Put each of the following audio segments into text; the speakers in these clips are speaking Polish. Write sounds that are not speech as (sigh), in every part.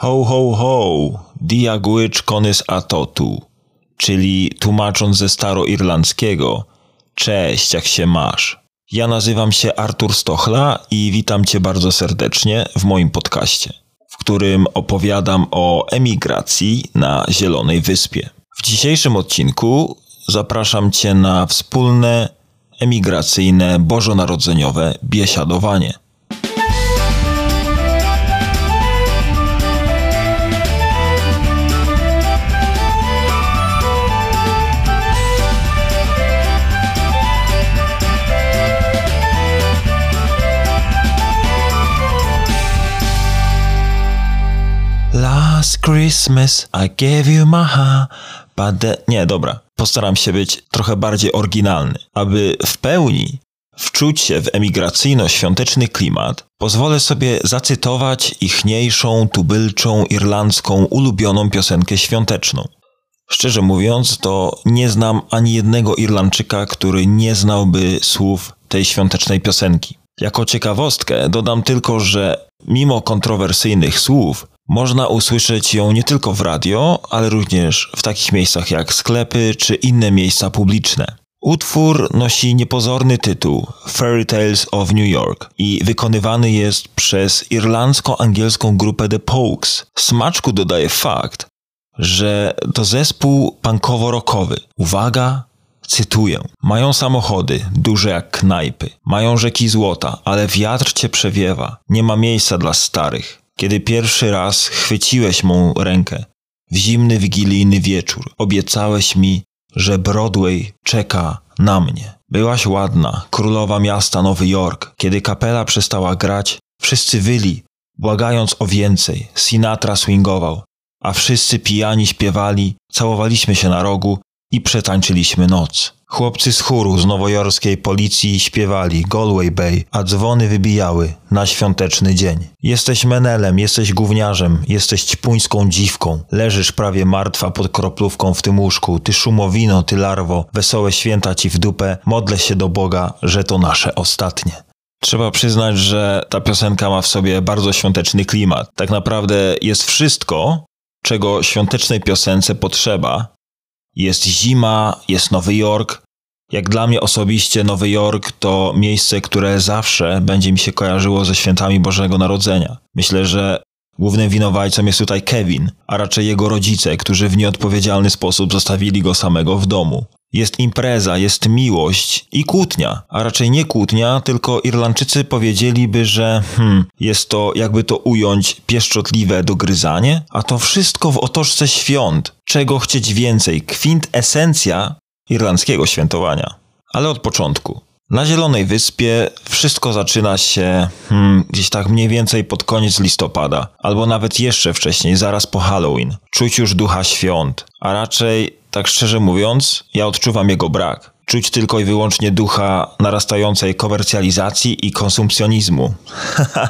Ho, ho, ho, diagłycz konys atotu, czyli tłumacząc ze staroirlandzkiego, cześć, jak się masz. Ja nazywam się Artur Stochla i witam Cię bardzo serdecznie w moim podcaście, w którym opowiadam o emigracji na Zielonej Wyspie. W dzisiejszym odcinku zapraszam Cię na wspólne emigracyjne bożonarodzeniowe biesiadowanie. Last Christmas I gave you my heart, but the... Nie, dobra. Postaram się być trochę bardziej oryginalny. Aby w pełni wczuć się w emigracyjno-świąteczny klimat, pozwolę sobie zacytować ichniejszą, tubylczą, irlandzką, ulubioną piosenkę świąteczną. Szczerze mówiąc, to nie znam ani jednego Irlandczyka, który nie znałby słów tej świątecznej piosenki. Jako ciekawostkę dodam tylko, że mimo kontrowersyjnych słów, można usłyszeć ją nie tylko w radio, ale również w takich miejscach jak sklepy czy inne miejsca publiczne. Utwór nosi niepozorny tytuł Fairy Tales of New York i wykonywany jest przez irlandzko-angielską grupę The Pokes. Smaczku dodaje fakt, że to zespół punkowo-rockowy. Uwaga, cytuję. Mają samochody, duże jak knajpy. Mają rzeki złota, ale wiatr cię przewiewa. Nie ma miejsca dla starych kiedy pierwszy raz chwyciłeś mą rękę. W zimny wigilijny wieczór obiecałeś mi, że Broadway czeka na mnie. Byłaś ładna, królowa miasta Nowy Jork. Kiedy kapela przestała grać, wszyscy wyli, błagając o więcej. Sinatra swingował, a wszyscy pijani śpiewali, całowaliśmy się na rogu i przetańczyliśmy noc. Chłopcy z chóru z nowojorskiej policji śpiewali Galway Bay, a dzwony wybijały na świąteczny dzień. Jesteś menelem, jesteś gówniarzem, jesteś ćpuńską dziwką. Leżysz prawie martwa pod kroplówką w tym łóżku. Ty szumowino, ty larwo, wesołe święta ci w dupę. Modlę się do Boga, że to nasze ostatnie. Trzeba przyznać, że ta piosenka ma w sobie bardzo świąteczny klimat. Tak naprawdę jest wszystko, czego świątecznej piosence potrzeba, jest zima, jest Nowy Jork. Jak dla mnie osobiście Nowy Jork to miejsce, które zawsze będzie mi się kojarzyło ze świętami Bożego Narodzenia. Myślę, że głównym winowajcą jest tutaj Kevin, a raczej jego rodzice, którzy w nieodpowiedzialny sposób zostawili go samego w domu. Jest impreza, jest miłość i kłótnia, a raczej nie kłótnia, tylko Irlandczycy powiedzieliby, że hmm, jest to, jakby to ująć, pieszczotliwe dogryzanie, a to wszystko w otoczce świąt. Czego chcieć więcej? Kwintesencja irlandzkiego świętowania. Ale od początku. Na Zielonej Wyspie wszystko zaczyna się hmm, gdzieś tak mniej więcej pod koniec listopada, albo nawet jeszcze wcześniej, zaraz po Halloween. Czuć już ducha świąt, a raczej tak szczerze mówiąc, ja odczuwam jego brak. Czuć tylko i wyłącznie ducha narastającej komercjalizacji i konsumpcjonizmu.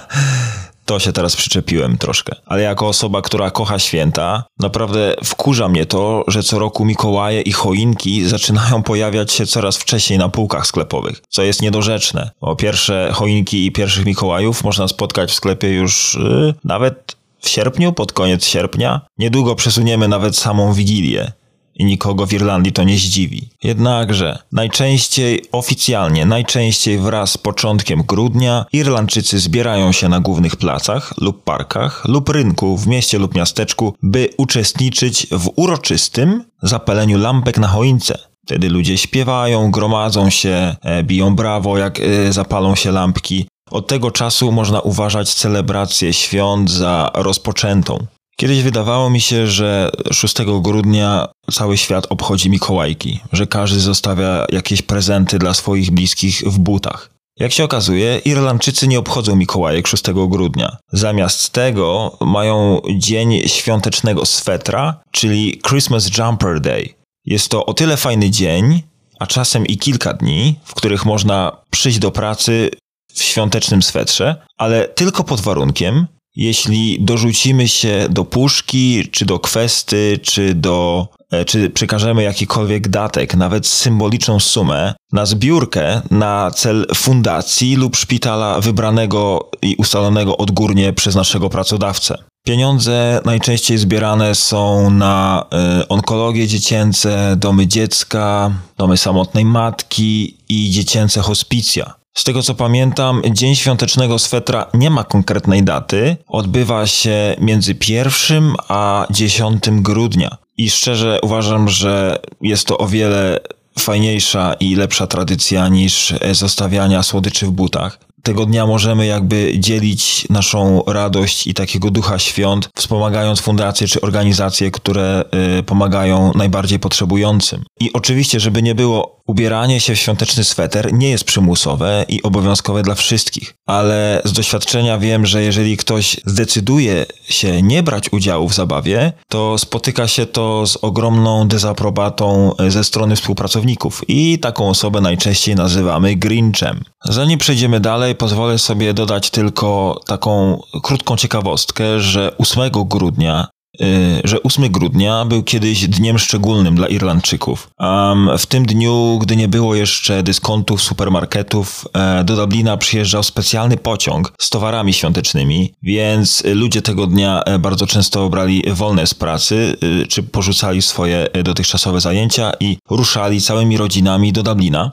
(laughs) to się teraz przyczepiłem troszkę. Ale jako osoba, która kocha święta, naprawdę wkurza mnie to, że co roku Mikołaje i choinki zaczynają pojawiać się coraz wcześniej na półkach sklepowych, co jest niedorzeczne. Bo pierwsze choinki i pierwszych Mikołajów można spotkać w sklepie już yy, nawet w sierpniu, pod koniec sierpnia. Niedługo przesuniemy nawet samą Wigilię i nikogo w Irlandii to nie zdziwi. Jednakże najczęściej oficjalnie, najczęściej wraz z początkiem grudnia Irlandczycy zbierają się na głównych placach lub parkach lub rynku w mieście lub miasteczku, by uczestniczyć w uroczystym zapaleniu lampek na choince. Wtedy ludzie śpiewają, gromadzą się, e, biją brawo, jak e, zapalą się lampki. Od tego czasu można uważać celebrację świąt za rozpoczętą. Kiedyś wydawało mi się, że 6 grudnia cały świat obchodzi Mikołajki, że każdy zostawia jakieś prezenty dla swoich bliskich w butach. Jak się okazuje, Irlandczycy nie obchodzą Mikołajek 6 grudnia. Zamiast tego mają dzień świątecznego swetra, czyli Christmas Jumper Day. Jest to o tyle fajny dzień, a czasem i kilka dni, w których można przyjść do pracy w świątecznym swetrze, ale tylko pod warunkiem, jeśli dorzucimy się do puszki, czy do kwesty, czy do e, czy przekażemy jakikolwiek datek, nawet symboliczną sumę, na zbiórkę na cel fundacji lub szpitala wybranego i ustalonego odgórnie przez naszego pracodawcę. Pieniądze najczęściej zbierane są na y, onkologię dziecięce, domy dziecka, domy samotnej matki i dziecięce hospicja. Z tego co pamiętam, Dzień Świątecznego Swetra nie ma konkretnej daty. Odbywa się między 1 a 10 grudnia. I szczerze uważam, że jest to o wiele fajniejsza i lepsza tradycja niż zostawiania słodyczy w butach tego dnia możemy jakby dzielić naszą radość i takiego ducha świąt, wspomagając fundacje czy organizacje, które y, pomagają najbardziej potrzebującym. I oczywiście, żeby nie było, ubieranie się w świąteczny sweter nie jest przymusowe i obowiązkowe dla wszystkich, ale z doświadczenia wiem, że jeżeli ktoś zdecyduje się nie brać udziału w zabawie, to spotyka się to z ogromną dezaprobatą ze strony współpracowników i taką osobę najczęściej nazywamy Grinchem. Zanim przejdziemy dalej, pozwolę sobie dodać tylko taką krótką ciekawostkę, że 8 grudnia że 8 grudnia był kiedyś dniem szczególnym dla Irlandczyków. W tym dniu, gdy nie było jeszcze dyskontów, supermarketów, e, do Dublina przyjeżdżał specjalny pociąg z towarami świątecznymi, więc ludzie tego dnia e, bardzo często brali wolne z pracy, e, czy porzucali swoje dotychczasowe zajęcia i ruszali całymi rodzinami do Dublina,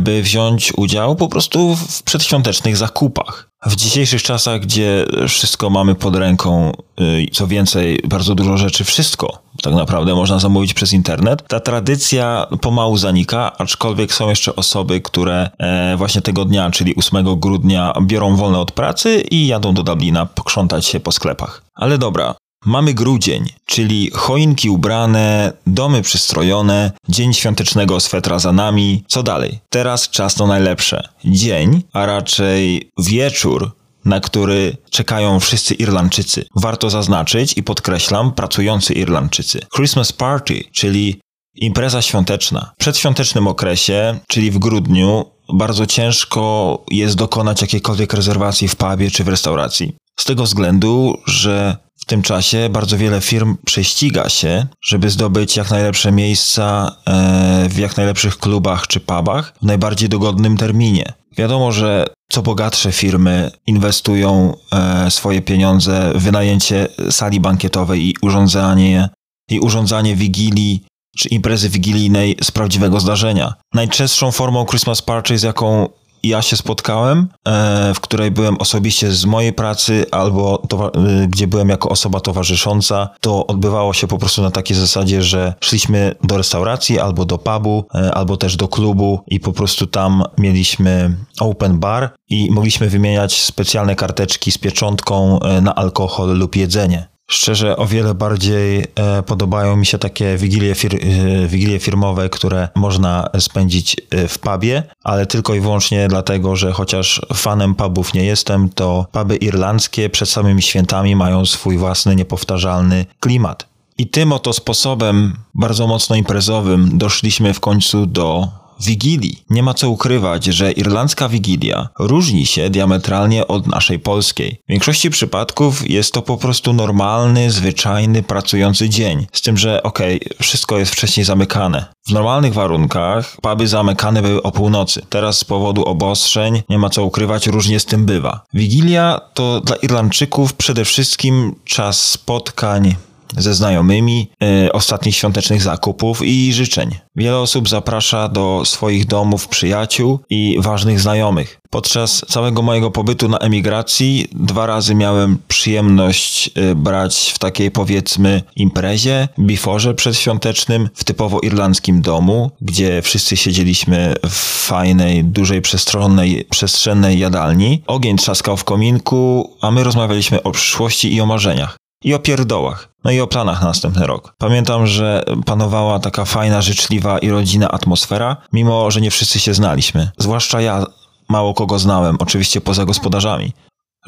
by wziąć udział po prostu w przedświątecznych zakupach. W dzisiejszych czasach, gdzie wszystko mamy pod ręką, y, co więcej, bardzo dużo rzeczy, wszystko tak naprawdę można zamówić przez internet, ta tradycja pomału zanika, aczkolwiek są jeszcze osoby, które e, właśnie tego dnia, czyli 8 grudnia, biorą wolne od pracy i jadą do Dublina pokrzątać się po sklepach. Ale dobra, Mamy grudzień, czyli choinki ubrane, domy przystrojone, dzień świątecznego swetra za nami. Co dalej? Teraz czas na najlepsze. Dzień, a raczej wieczór, na który czekają wszyscy Irlandczycy. Warto zaznaczyć i podkreślam, pracujący Irlandczycy. Christmas Party, czyli impreza świąteczna. W przedświątecznym okresie, czyli w grudniu, bardzo ciężko jest dokonać jakiejkolwiek rezerwacji w pubie czy w restauracji. Z tego względu, że w tym czasie bardzo wiele firm prześciga się, żeby zdobyć jak najlepsze miejsca e, w jak najlepszych klubach czy pubach w najbardziej dogodnym terminie. Wiadomo, że co bogatsze firmy inwestują e, swoje pieniądze w wynajęcie sali bankietowej i urządzanie, i urządzanie wigilii czy imprezy wigilijnej z prawdziwego zdarzenia. Najczęstszą formą Christmas party, z jaką ja się spotkałem, e, w której byłem osobiście z mojej pracy albo e, gdzie byłem jako osoba towarzysząca, to odbywało się po prostu na takiej zasadzie, że szliśmy do restauracji albo do pubu, e, albo też do klubu i po prostu tam mieliśmy open bar i mogliśmy wymieniać specjalne karteczki z pieczątką na alkohol lub jedzenie. Szczerze, o wiele bardziej e, podobają mi się takie wigilie, fir e, wigilie firmowe, które można spędzić e, w pubie, ale tylko i wyłącznie dlatego, że chociaż fanem pubów nie jestem, to puby irlandzkie przed samymi świętami mają swój własny, niepowtarzalny klimat. I tym oto sposobem, bardzo mocno imprezowym, doszliśmy w końcu do Wigilii. Nie ma co ukrywać, że irlandzka Wigilia różni się diametralnie od naszej polskiej. W większości przypadków jest to po prostu normalny, zwyczajny, pracujący dzień. Z tym, że okej, okay, wszystko jest wcześniej zamykane. W normalnych warunkach puby zamykane były o północy. Teraz z powodu obostrzeń nie ma co ukrywać, różnie z tym bywa. Wigilia to dla Irlandczyków przede wszystkim czas spotkań, ze znajomymi, y, ostatnich świątecznych zakupów i życzeń. Wiele osób zaprasza do swoich domów przyjaciół i ważnych znajomych. Podczas całego mojego pobytu na emigracji dwa razy miałem przyjemność y, brać w takiej powiedzmy imprezie, biforze przedświątecznym w typowo irlandzkim domu, gdzie wszyscy siedzieliśmy w fajnej, dużej, przestrzennej, przestrzennej jadalni. Ogień trzaskał w kominku, a my rozmawialiśmy o przyszłości i o marzeniach i o pierdołach. No i o planach na następny rok. Pamiętam, że panowała taka fajna, życzliwa i rodzina atmosfera, mimo że nie wszyscy się znaliśmy. Zwłaszcza ja mało kogo znałem, oczywiście poza gospodarzami.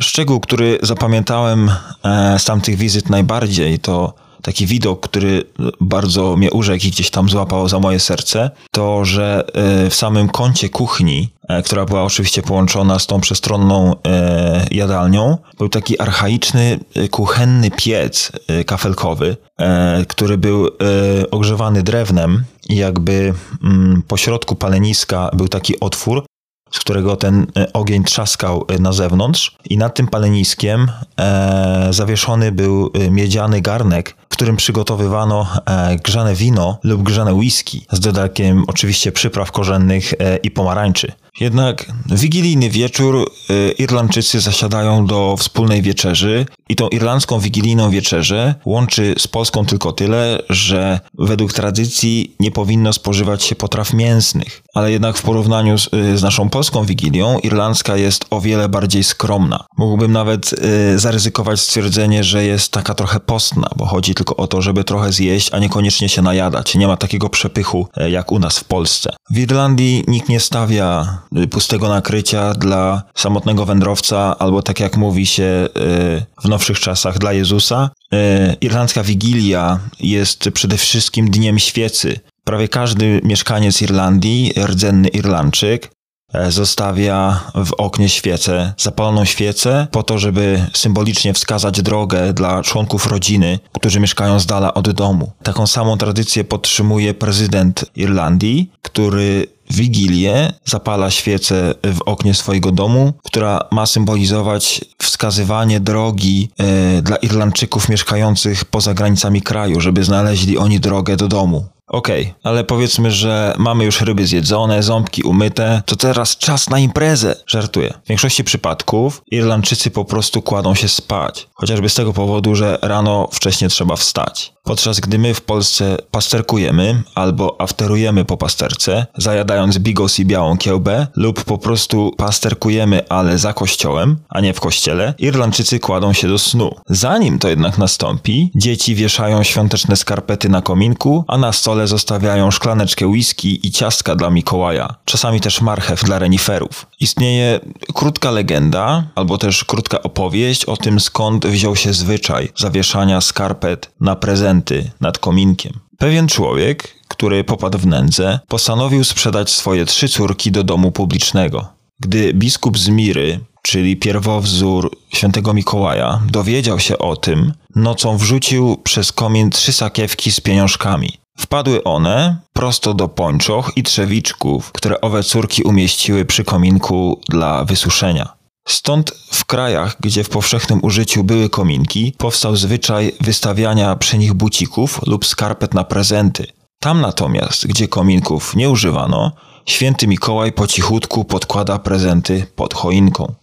Szczegół, który zapamiętałem e, z tamtych wizyt najbardziej, to taki widok, który bardzo mnie urzekł i gdzieś tam złapał za moje serce, to że e, w samym kącie kuchni, e, która była oczywiście połączona z tą przestronną e, jadalnią, był taki archaiczny kuchenny piec kafelkowy, który był ogrzewany drewnem i jakby mm, po środku paleniska był taki otwór, z którego ten ogień trzaskał na zewnątrz i nad tym paleniskiem e, zawieszony był miedziany garnek, którym przygotowywano e, grzane wino lub grzane whisky z dodatkiem oczywiście przypraw korzennych e, i pomarańczy. Jednak wigilijny wieczór y, Irlandczycy zasiadają do wspólnej wieczerzy i tą irlandzką wigilijną wieczerzę łączy z Polską tylko tyle, że według tradycji nie powinno spożywać się potraw mięsnych. Ale jednak w porównaniu z, y, z naszą polską wigilią, irlandzka jest o wiele bardziej skromna. Mógłbym nawet y, zaryzykować stwierdzenie, że jest taka trochę postna, bo chodzi tylko o to, żeby trochę zjeść, a niekoniecznie się najadać. Nie ma takiego przepychu y, jak u nas w Polsce. W Irlandii nikt nie stawia pustego nakrycia dla samotnego wędrowca, albo tak jak mówi się y, w nowszych czasach, dla Jezusa. Y, Irlandzka Wigilia jest przede wszystkim dniem świecy. Prawie każdy mieszkaniec Irlandii, rdzenny Irlandczyk, zostawia w oknie świecę, zapaloną świecę, po to, żeby symbolicznie wskazać drogę dla członków rodziny, którzy mieszkają z dala od domu. Taką samą tradycję podtrzymuje prezydent Irlandii, który w Wigilię zapala świecę w oknie swojego domu, która ma symbolizować wskazywanie drogi e, dla Irlandczyków mieszkających poza granicami kraju, żeby znaleźli oni drogę do domu. Okej, ale powiedzmy, że mamy już ryby zjedzone, ząbki umyte, to teraz czas na imprezę. Żartuję. W większości przypadków Irlandczycy po prostu kładą się spać. Chociażby z tego powodu, że rano wcześniej trzeba wstać. Podczas gdy my w Polsce pasterkujemy albo afterujemy po pasterce, zajadając bigos i białą kiełbę, lub po prostu pasterkujemy, ale za kościołem, a nie w kościele, Irlandczycy kładą się do snu. Zanim to jednak nastąpi, dzieci wieszają świąteczne skarpety na kominku, a na stole zostawiają szklaneczkę whisky i ciastka dla Mikołaja, czasami też marchew dla reniferów. Istnieje krótka legenda, albo też krótka opowieść o tym, skąd wziął się zwyczaj zawieszania skarpet na prezenty nad kominkiem. Pewien człowiek, który popadł w nędzę, postanowił sprzedać swoje trzy córki do domu publicznego. Gdy biskup z Miry, czyli pierwowzór świętego Mikołaja, dowiedział się o tym, nocą wrzucił przez komin trzy sakiewki z pieniążkami. Wpadły one prosto do pończoch i trzewiczków, które owe córki umieściły przy kominku dla wysuszenia. Stąd w krajach, gdzie w powszechnym użyciu były kominki, powstał zwyczaj wystawiania przy nich bucików lub skarpet na prezenty. Tam natomiast, gdzie kominków nie używano, święty Mikołaj po cichutku podkłada prezenty pod choinką.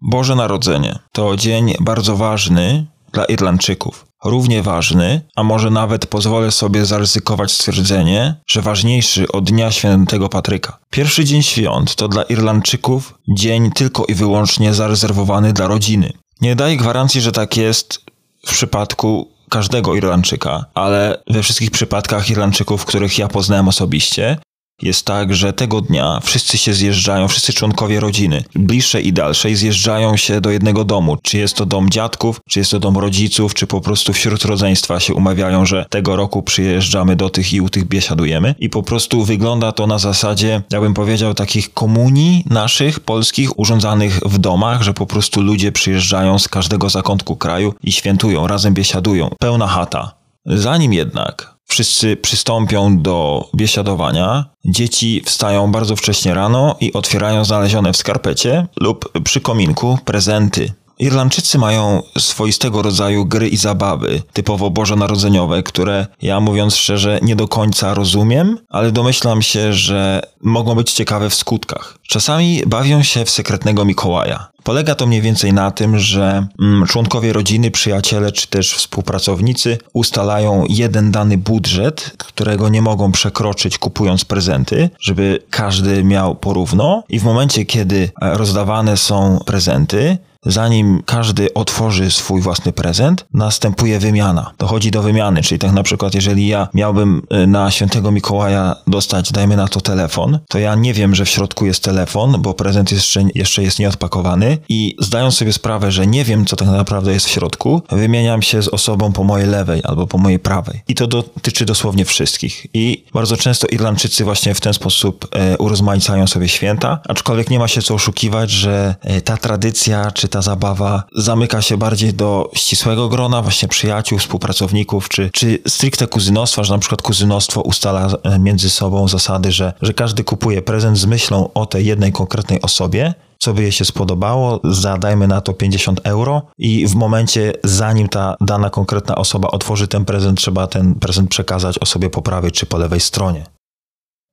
Boże Narodzenie to dzień bardzo ważny dla Irlandczyków. Równie ważny, a może nawet pozwolę sobie zaryzykować stwierdzenie, że ważniejszy od Dnia Świętego Patryka. Pierwszy dzień świąt to dla Irlandczyków dzień tylko i wyłącznie zarezerwowany dla rodziny. Nie daję gwarancji, że tak jest w przypadku każdego Irlandczyka, ale we wszystkich przypadkach Irlandczyków, których ja poznałem osobiście, jest tak, że tego dnia wszyscy się zjeżdżają, wszyscy członkowie rodziny, bliższej i dalszej, zjeżdżają się do jednego domu. Czy jest to dom dziadków, czy jest to dom rodziców, czy po prostu wśród rodzeństwa się umawiają, że tego roku przyjeżdżamy do tych i u tych biesiadujemy. I po prostu wygląda to na zasadzie, ja bym powiedział, takich komunii naszych, polskich, urządzanych w domach, że po prostu ludzie przyjeżdżają z każdego zakątku kraju i świętują, razem biesiadują. Pełna chata. Zanim jednak wszyscy przystąpią do biesiadowania, dzieci wstają bardzo wcześnie rano i otwierają znalezione w skarpecie lub przy kominku prezenty. Irlandczycy mają swoistego rodzaju gry i zabawy, typowo bożonarodzeniowe, które ja mówiąc szczerze nie do końca rozumiem, ale domyślam się, że mogą być ciekawe w skutkach. Czasami bawią się w sekretnego Mikołaja. Polega to mniej więcej na tym, że mm, członkowie rodziny, przyjaciele czy też współpracownicy ustalają jeden dany budżet, którego nie mogą przekroczyć kupując prezenty, żeby każdy miał porówno i w momencie, kiedy e, rozdawane są prezenty, zanim każdy otworzy swój własny prezent, następuje wymiana. Dochodzi do wymiany, czyli tak na przykład, jeżeli ja miałbym y, na świętego Mikołaja dostać, dajmy na to telefon, to ja nie wiem, że w środku jest telefon, bo prezent jeszcze, jeszcze jest nieodpakowany i zdając sobie sprawę, że nie wiem, co tak naprawdę jest w środku, wymieniam się z osobą po mojej lewej albo po mojej prawej. I to dotyczy dosłownie wszystkich. I bardzo często Irlandczycy właśnie w ten sposób e, urozmaicają sobie święta, aczkolwiek nie ma się co oszukiwać, że e, ta tradycja czy czy ta zabawa zamyka się bardziej do ścisłego grona, właśnie przyjaciół, współpracowników, czy, czy stricte kuzynostwa, że na przykład kuzynostwo ustala e, między sobą zasady, że, że każdy kupuje prezent z myślą o tej jednej konkretnej osobie, co by jej się spodobało, zadajmy na to 50 euro i w momencie, zanim ta dana konkretna osoba otworzy ten prezent, trzeba ten prezent przekazać osobie po prawej czy po lewej stronie.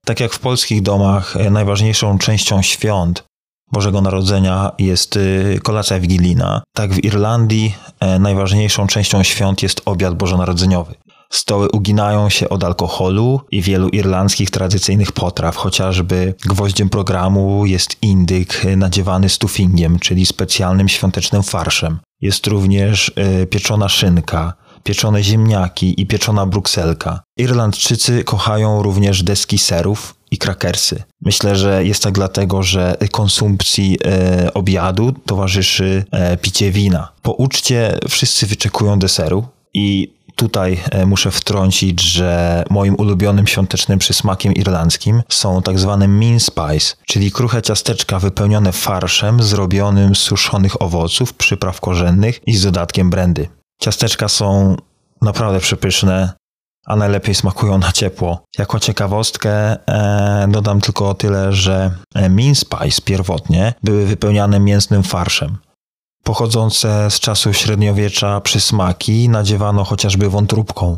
Tak jak w polskich domach, e, najważniejszą częścią świąt Bożego Narodzenia jest y, kolacja wigilijna, tak w Irlandii e, najważniejszą częścią świąt jest obiad bożonarodzeniowy. Stoły uginają się od alkoholu i wielu irlandzkich tradycyjnych potraw, chociażby gwoździem programu jest indyk nadziewany stufingiem, czyli specjalnym świątecznym farszem. Jest również y, pieczona szynka, pieczone ziemniaki i pieczona brukselka. Irlandczycy kochają również deski serów i krakersy. Myślę, że jest tak dlatego, że konsumpcji e, obiadu towarzyszy e, picie wina. Po uczcie wszyscy wyczekują deseru i tutaj e, muszę wtrącić, że moim ulubionym świątecznym przysmakiem irlandzkim są tak zwane mean spice, czyli kruche ciasteczka wypełnione farszem zrobionym z suszonych owoców, przypraw korzennych i z dodatkiem brandy. Ciasteczka są naprawdę przepyszne, a najlepiej smakują na ciepło. Jako ciekawostkę e, dodam tylko tyle, że e, mean spice pierwotnie były wypełniane mięsnym farszem. Pochodzące z czasów średniowiecza przysmaki nadziewano chociażby wątróbką.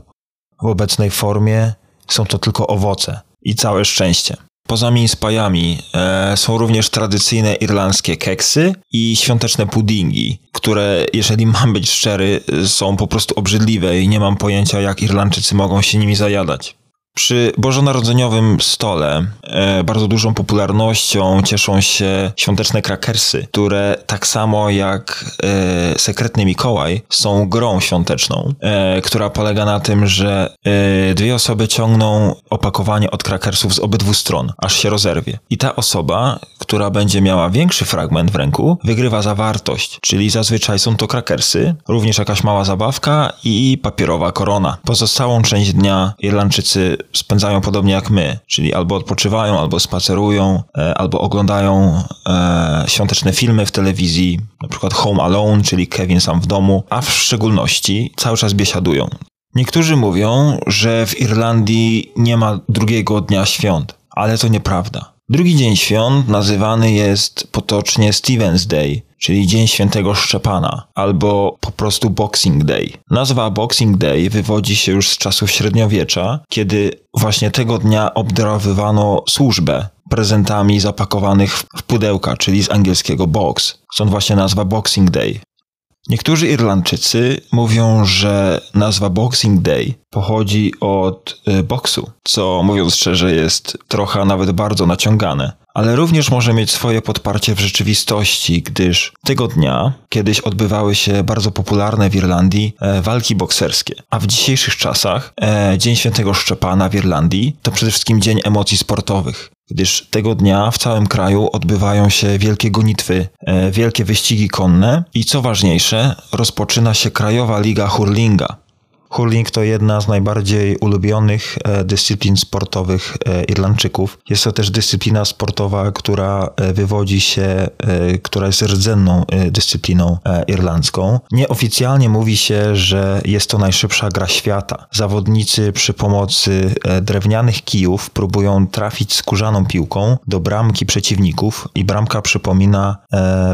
W obecnej formie są to tylko owoce i całe szczęście. Poza minspajami e, są również tradycyjne irlandzkie keksy i świąteczne puddingi, które, jeżeli mam być szczery, są po prostu obrzydliwe i nie mam pojęcia, jak Irlandczycy mogą się nimi zajadać. Przy bożonarodzeniowym stole e, bardzo dużą popularnością cieszą się świąteczne krakersy, które tak samo jak e, sekretny Mikołaj są grą świąteczną, e, która polega na tym, że e, dwie osoby ciągną opakowanie od krakersów z obydwu stron, aż się rozerwie. I ta osoba, która będzie miała większy fragment w ręku, wygrywa zawartość, czyli zazwyczaj są to krakersy, również jakaś mała zabawka i papierowa korona. Pozostałą część dnia Irlandczycy spędzają podobnie jak my, czyli albo odpoczywają, albo spacerują, e, albo oglądają e, świąteczne filmy w telewizji, na przykład Home Alone, czyli Kevin sam w domu, a w szczególności cały czas biesiadują. Niektórzy mówią, że w Irlandii nie ma drugiego dnia świąt, ale to nieprawda. Drugi dzień świąt nazywany jest potocznie Stevens Day, czyli Dzień Świętego Szczepana, albo po prostu Boxing Day. Nazwa Boxing Day wywodzi się już z czasów średniowiecza, kiedy właśnie tego dnia obdarowywano służbę prezentami zapakowanych w pudełka, czyli z angielskiego box. Stąd właśnie nazwa Boxing Day. Niektórzy Irlandczycy mówią, że nazwa Boxing Day pochodzi od y, boksu, co mówiąc szczerze jest trochę nawet bardzo naciągane. Ale również może mieć swoje podparcie w rzeczywistości, gdyż tego dnia kiedyś odbywały się bardzo popularne w Irlandii e, walki bokserskie. A w dzisiejszych czasach e, Dzień Świętego Szczepana w Irlandii to przede wszystkim dzień emocji sportowych gdyż tego dnia w całym kraju odbywają się wielkie gonitwy, e, wielkie wyścigi konne i co ważniejsze, rozpoczyna się Krajowa Liga Hurlinga. Hurling to jedna z najbardziej ulubionych e, dyscyplin sportowych e, Irlandczyków. Jest to też dyscyplina sportowa, która e, wywodzi się, która jest rdzenną dyscypliną irlandzką. Nieoficjalnie mówi się, że jest to najszybsza gra świata. Zawodnicy przy pomocy drewnianych kijów próbują trafić skórzaną piłką do bramki przeciwników i bramka przypomina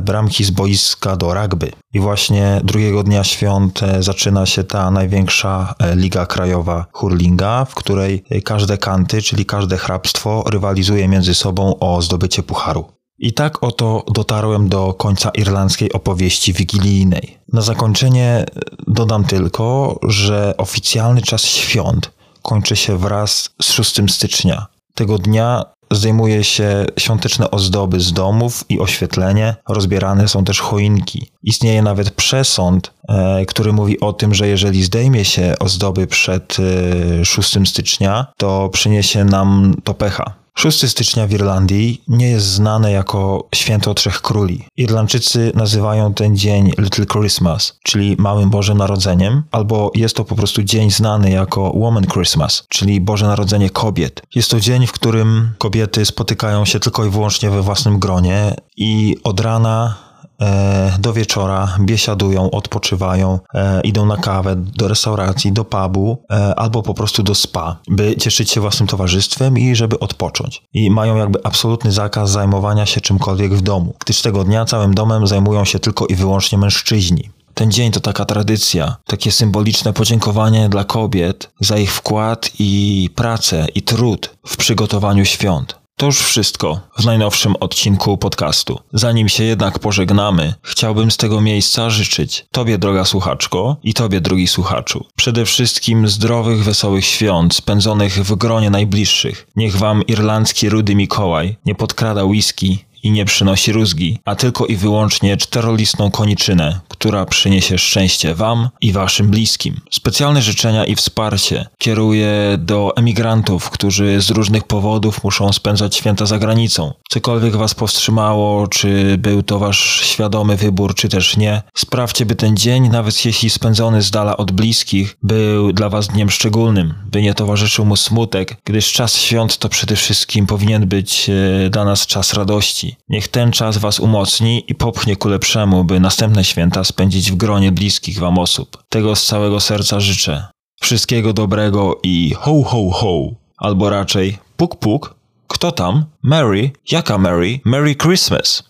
bramki z boiska do rugby. I właśnie drugiego dnia świąt zaczyna się ta największa e, liga krajowa hurlinga, w której każde kanty, czyli każde hrabstwo rywalizuje między sobą o zdobycie pucharu. I tak oto dotarłem do końca irlandzkiej opowieści wigilijnej. Na zakończenie e, dodam tylko, że oficjalny czas świąt kończy się wraz z 6 stycznia. Tego dnia Zdejmuje się świąteczne ozdoby z domów i oświetlenie. Rozbierane są też choinki. Istnieje nawet przesąd, e, który mówi o tym, że jeżeli zdejmie się ozdoby przed 6 e, stycznia, to przyniesie nam to pecha. 6 stycznia w Irlandii nie jest znane jako święto Trzech Króli. Irlandczycy nazywają ten dzień Little Christmas, czyli Małym Bożym Narodzeniem, albo jest to po prostu dzień znany jako Woman Christmas, czyli Boże Narodzenie kobiet. Jest to dzień, w którym kobiety spotykają się tylko i wyłącznie we własnym gronie i od rana do wieczora biesiadują, odpoczywają, e, idą na kawę, do restauracji, do pubu e, albo po prostu do spa, by cieszyć się własnym towarzystwem i żeby odpocząć. I mają jakby absolutny zakaz zajmowania się czymkolwiek w domu, gdyż tego dnia całym domem zajmują się tylko i wyłącznie mężczyźni. Ten dzień to taka tradycja, takie symboliczne podziękowanie dla kobiet za ich wkład i pracę i trud w przygotowaniu świąt. To już wszystko w najnowszym odcinku podcastu. Zanim się jednak pożegnamy, chciałbym z tego miejsca życzyć Tobie, droga słuchaczko, i Tobie, drugi słuchaczu, przede wszystkim zdrowych, wesołych świąt spędzonych w gronie najbliższych. Niech Wam irlandzki Rudy Mikołaj nie podkrada whisky i nie przynosi rózgi, a tylko i wyłącznie czterolistną koniczynę, która przyniesie szczęście Wam i Waszym bliskim. Specjalne życzenia i wsparcie kieruję do emigrantów, którzy z różnych powodów muszą spędzać święta za granicą. Cokolwiek Was powstrzymało, czy był to Wasz świadomy wybór, czy też nie, sprawdźcie, by ten dzień, nawet jeśli spędzony z dala od bliskich, był dla Was dniem szczególnym, by nie towarzyszył mu smutek, gdyż czas świąt to przede wszystkim powinien być e, dla nas czas radości. Niech ten czas Was umocni i popchnie ku lepszemu, by następne święta spędzić w gronie bliskich Wam osób. Tego z całego serca życzę. Wszystkiego dobrego i ho ho ho, albo raczej puk puk. Kto tam? Mary? Jaka Mary? Merry Christmas!